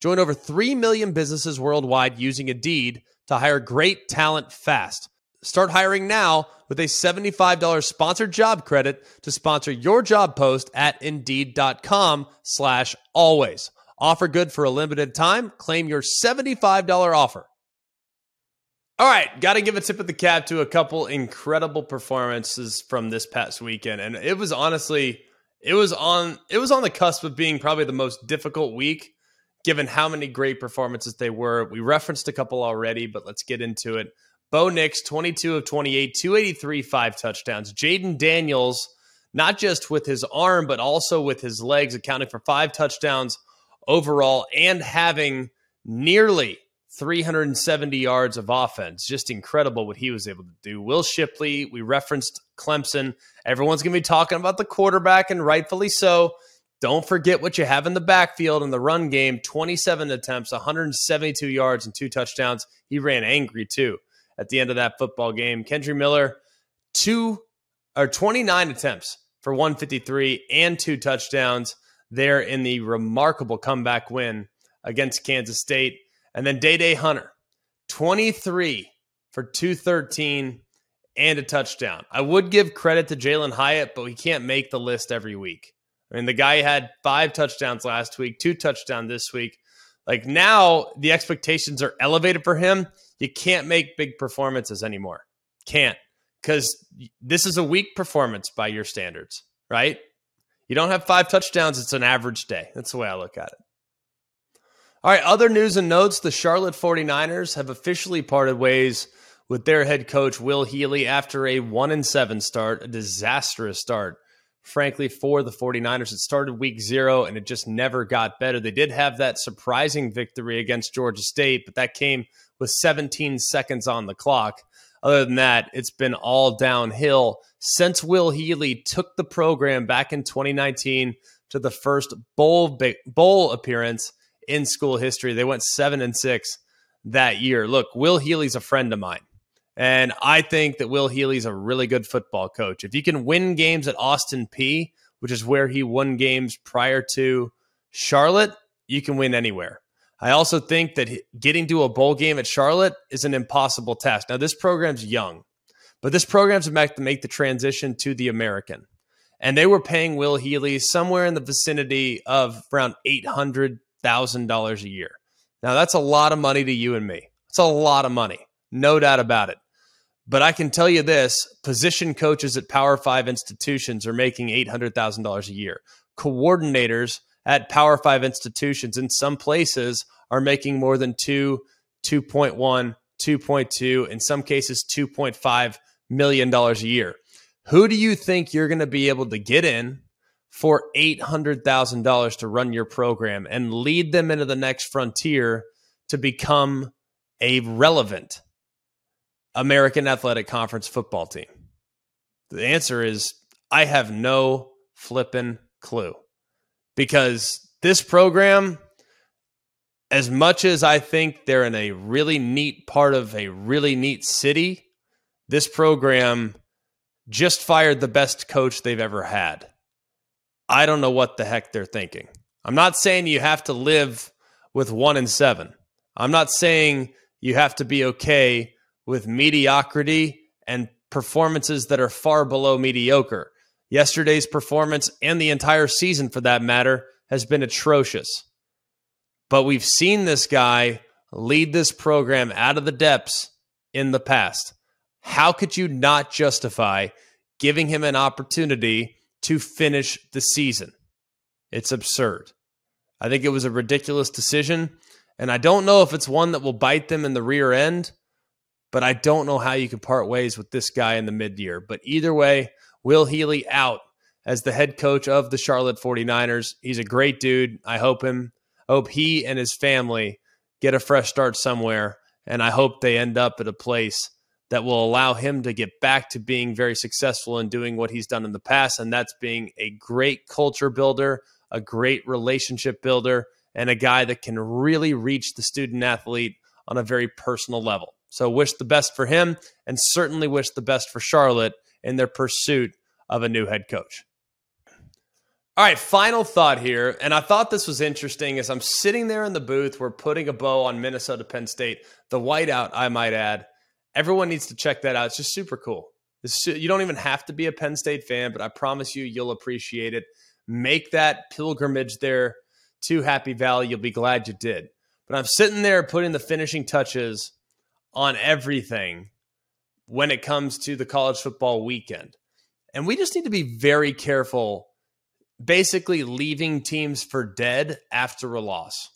Join over 3 million businesses worldwide using Indeed to hire great talent fast. Start hiring now with a $75 sponsored job credit to sponsor your job post at Indeed.com slash always. Offer good for a limited time. Claim your $75 offer. All right, got to give a tip of the cap to a couple incredible performances from this past weekend, and it was honestly, it was on, it was on the cusp of being probably the most difficult week, given how many great performances they were. We referenced a couple already, but let's get into it. Bo Nix, 22 of 28, 283, five touchdowns. Jayden Daniels, not just with his arm, but also with his legs, accounting for five touchdowns overall and having nearly 370 yards of offense. Just incredible what he was able to do. Will Shipley, we referenced Clemson. Everyone's going to be talking about the quarterback, and rightfully so. Don't forget what you have in the backfield in the run game 27 attempts, 172 yards, and two touchdowns. He ran angry too at the end of that football game. Kendre Miller, two or 29 attempts for 153 and two touchdowns there in the remarkable comeback win against Kansas State. And then Day Day Hunter, 23 for 213 and a touchdown. I would give credit to Jalin Hyatt, but he can't make the list every week. I mean, the guy had five touchdowns last week, two touchdowns this week. Like now, the expectations are elevated for him. You can't make big performances anymore. Can't. Because this is a weak performance by your standards, right? You don't have five touchdowns, it's an average day. That's the way I look at it. All right, other news and notes the Charlotte 49ers have officially parted ways with their head coach, Will Healy, after a 1 and 7 start, a disastrous start. Frankly, for the 49ers, it started week zero and it just never got better. They did have that surprising victory against Georgia State, but that came with 17 seconds on the clock. Other than that, it's been all downhill since Will Healy took the program back in 2019 to the first bowl bowl appearance in school history. They went seven and six that year. Look, Will Healy's a friend of mine, And I think that Will Healy's a really good football coach. If you can win games at Austin Peay, which is where he won games prior to Charlotte, you can win anywhere. I also think that getting to a bowl game at Charlotte is an impossible task. Now, this program's young, but this program's about to make the transition to the American. And they were paying Will Healy somewhere in the vicinity of around $800,000 a year. Now, that's a lot of money to you and me. It's a lot of money, no doubt about it. But I can tell you this position coaches at Power Five institutions are making $800,000 a year. Coordinators at Power Five institutions in some places are making more than two, 2.1, 2.2, in some cases, $2.5 million a year. Who do you think you're going to be able to get in for $800,000 to run your program and lead them into the next frontier to become a relevant American Athletic Conference football team? The answer is I have no flippin' clue because this program, as much as I think they're in a really neat part of a really neat city, this program just fired the best coach they've ever had. I don't know what the heck they're thinking. I'm not saying you have to live with one and seven. I'm not saying you have to be okay with mediocrity and performances that are far below mediocre. Yesterday's performance and the entire season, for that matter, has been atrocious. But we've seen this guy lead this program out of the depths in the past. How could you not justify giving him an opportunity to finish the season? It's absurd. I think it was a ridiculous decision. And I don't know if it's one that will bite them in the rear end, but I don't know how you can part ways with this guy in the mid year. But either way, Will Healy out as the head coach of the Charlotte 49ers. He's a great dude. I hope him I hope he and his family get a fresh start somewhere and I hope they end up at a place that will allow him to get back to being very successful in doing what he's done in the past and that's being a great culture builder, a great relationship builder and a guy that can really reach the student athlete on a very personal level. So wish the best for him and certainly wish the best for Charlotte in their pursuit of a new head coach. All right, final thought here. And I thought this was interesting as I'm sitting there in the booth, we're putting a bow on Minnesota Penn State, the whiteout, I might add. Everyone needs to check that out. It's just super cool. you don't even have to be a Penn State fan, but I promise you, you'll appreciate it. Make that pilgrimage there to Happy Valley. You'll be glad you did. But I'm sitting there putting the finishing touches on everything when it comes to the college football weekend. And we just need to be very careful, basically leaving teams for dead after a loss.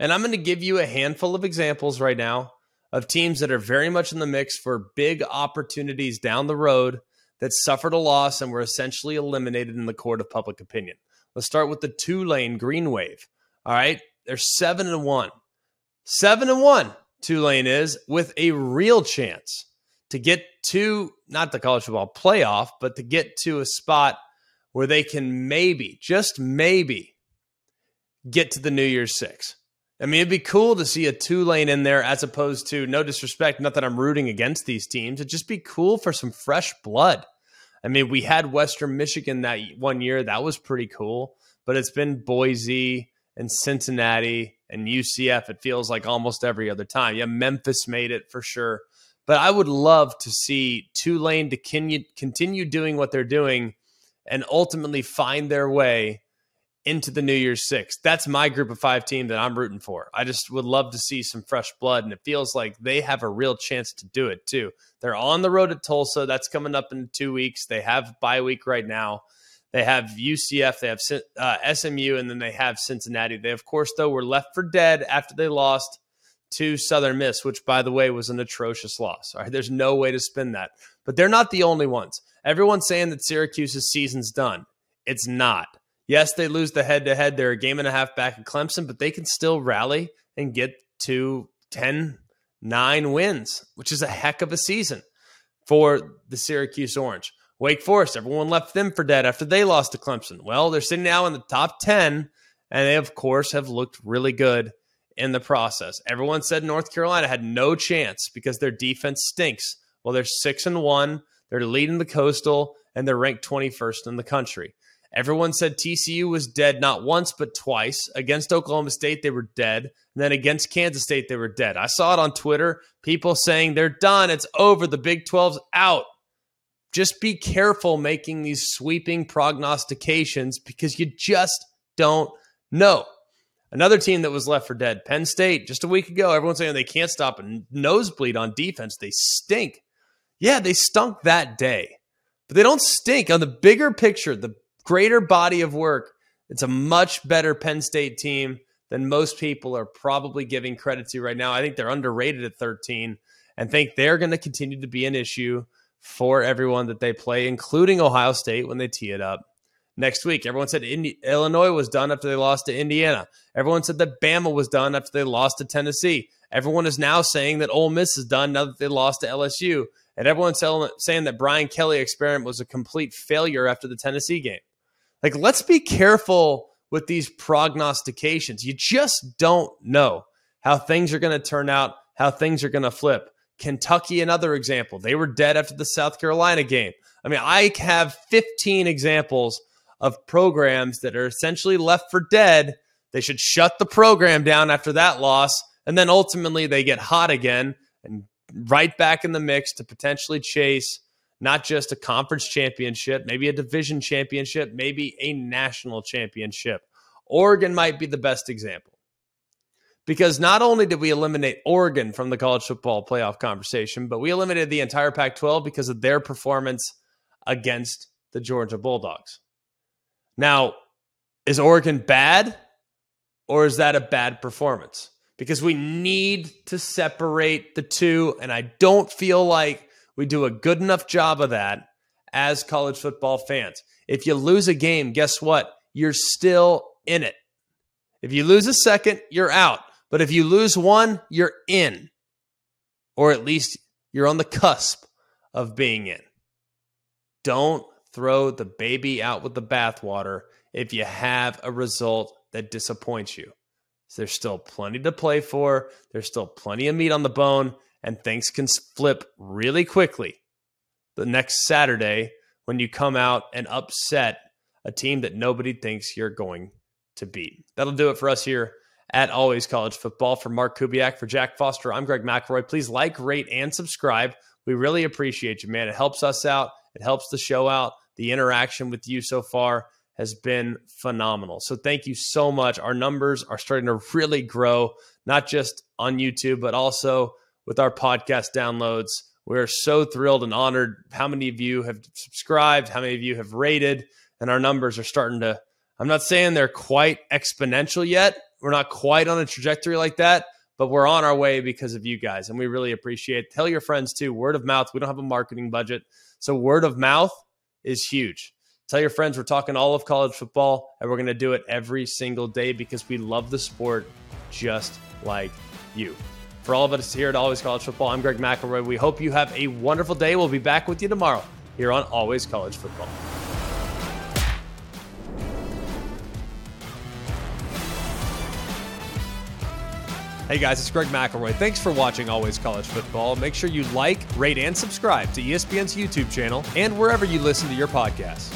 And I'm going to give you a handful of examples right now of teams that are very much in the mix for big opportunities down the road that suffered a loss and were essentially eliminated in the court of public opinion. Let's start with the Tulane Green Wave. All right, they're seven and one. Seven and one, Tulane is, with a real chance to get to not the college football playoff, but to get to a spot where they can maybe, just maybe, get to the New Year's Six. I mean, it'd be cool to see a Tulane in there as opposed to, no disrespect, not that I'm rooting against these teams. It'd just be cool for some fresh blood. I mean, we had Western Michigan that one year. That was pretty cool. But it's been Boise and Cincinnati and UCF. It feels like almost every other time. Yeah, Memphis made it for sure. But I would love to see Tulane to continue, continue doing what they're doing and ultimately find their way into the New Year's Six. That's my group of five team that I'm rooting for. I just would love to see some fresh blood, and it feels like they have a real chance to do it too. They're on the road at Tulsa. That's coming up in two weeks. They have bye week right now. They have UCF, they have uh, SMU, and then they have Cincinnati. They, of course, though, were left for dead after they lost to Southern Miss, which, by the way, was an atrocious loss. All right, there's no way to spin that. But they're not the only ones. Everyone's saying that Syracuse's season's done. It's not. Yes, they lose the head to head. They're a game and a half back at Clemson, but they can still rally and get to 10, 9 wins, which is a heck of a season for the Syracuse Orange. Wake Forest, everyone left them for dead after they lost to Clemson. Well, they're sitting now in the top 10, and they, of course, have looked really good in the process. Everyone said North Carolina had no chance because their defense stinks. Well, they're six and one. They're leading the coastal and they're ranked 21st in the country. Everyone said TCU was dead not once, but twice. Against Oklahoma State, they were dead. And then against Kansas State, they were dead. I saw it on Twitter. People saying they're done. It's over. The Big 12's out. Just be careful making these sweeping prognostications because you just don't know. Another team that was left for dead, Penn State, just a week ago, everyone's saying they can't stop a nosebleed on defense. They stink. Yeah, they stunk that day, but they don't stink. On the bigger picture, the greater body of work, it's a much better Penn State team than most people are probably giving credit to right now. I think they're underrated at 13 and think they're going to continue to be an issue for everyone that they play, including Ohio State when they tee it up next week. Everyone said Indi- Illinois was done after they lost to Indiana. Everyone said that Bama was done after they lost to Tennessee. Everyone is now saying that Ole Miss is done now that they lost to LSU. And everyone's saying that Brian Kelly experiment was a complete failure after the Tennessee game. Like, let's be careful with these prognostications. You just don't know how things are going to turn out, how things are going to flip. Kentucky, another example. They were dead after the South Carolina game. I mean, I have 15 examples of programs that are essentially left for dead. They should shut the program down after that loss. And then ultimately they get hot again and right back in the mix to potentially chase not just a conference championship, maybe a division championship, maybe a national championship. Oregon might be the best example. Because not only did we eliminate Oregon from the college football playoff conversation, but we eliminated the entire Pac 12 because of their performance against the Georgia Bulldogs. Now, is Oregon bad or is that a bad performance? Because we need to separate the two. And I don't feel like we do a good enough job of that as college football fans. If you lose a game, guess what? You're still in it. If you lose a second, you're out. But if you lose one, you're in. Or at least you're on the cusp of being in. Don't throw the baby out with the bathwater if you have a result that disappoints you. There's still plenty to play for. There's still plenty of meat on the bone, and things can flip really quickly the next Saturday when you come out and upset a team that nobody thinks you're going to beat. That'll do it for us here at Always College Football. For Mark Kubiak, for Jack Foster, I'm Greg McElroy. Please like, rate, and subscribe. We really appreciate you, man. It helps us out. It helps the show out. The interaction with you so far has been phenomenal. So thank you so much. Our numbers are starting to really grow, not just on YouTube, but also with our podcast downloads. We're so thrilled and honored how many of you have subscribed, how many of you have rated, and our numbers are starting to. I'm not saying they're quite exponential yet. We're not quite on a trajectory like that, but we're on our way because of you guys, and we really appreciate it. Tell your friends too. Word of mouth. We don't have a marketing budget. So word of mouth is huge. Tell your friends we're talking all of college football, and we're going to do it every single day because we love the sport just like you. For all of us here at Always College Football, I'm Greg McElroy. We hope you have a wonderful day. We'll be back with you tomorrow here on Always College Football. Hey guys, it's Greg McElroy. Thanks for watching Always College Football. Make sure you like, rate, and subscribe to ESPN's YouTube channel and wherever you listen to your podcasts.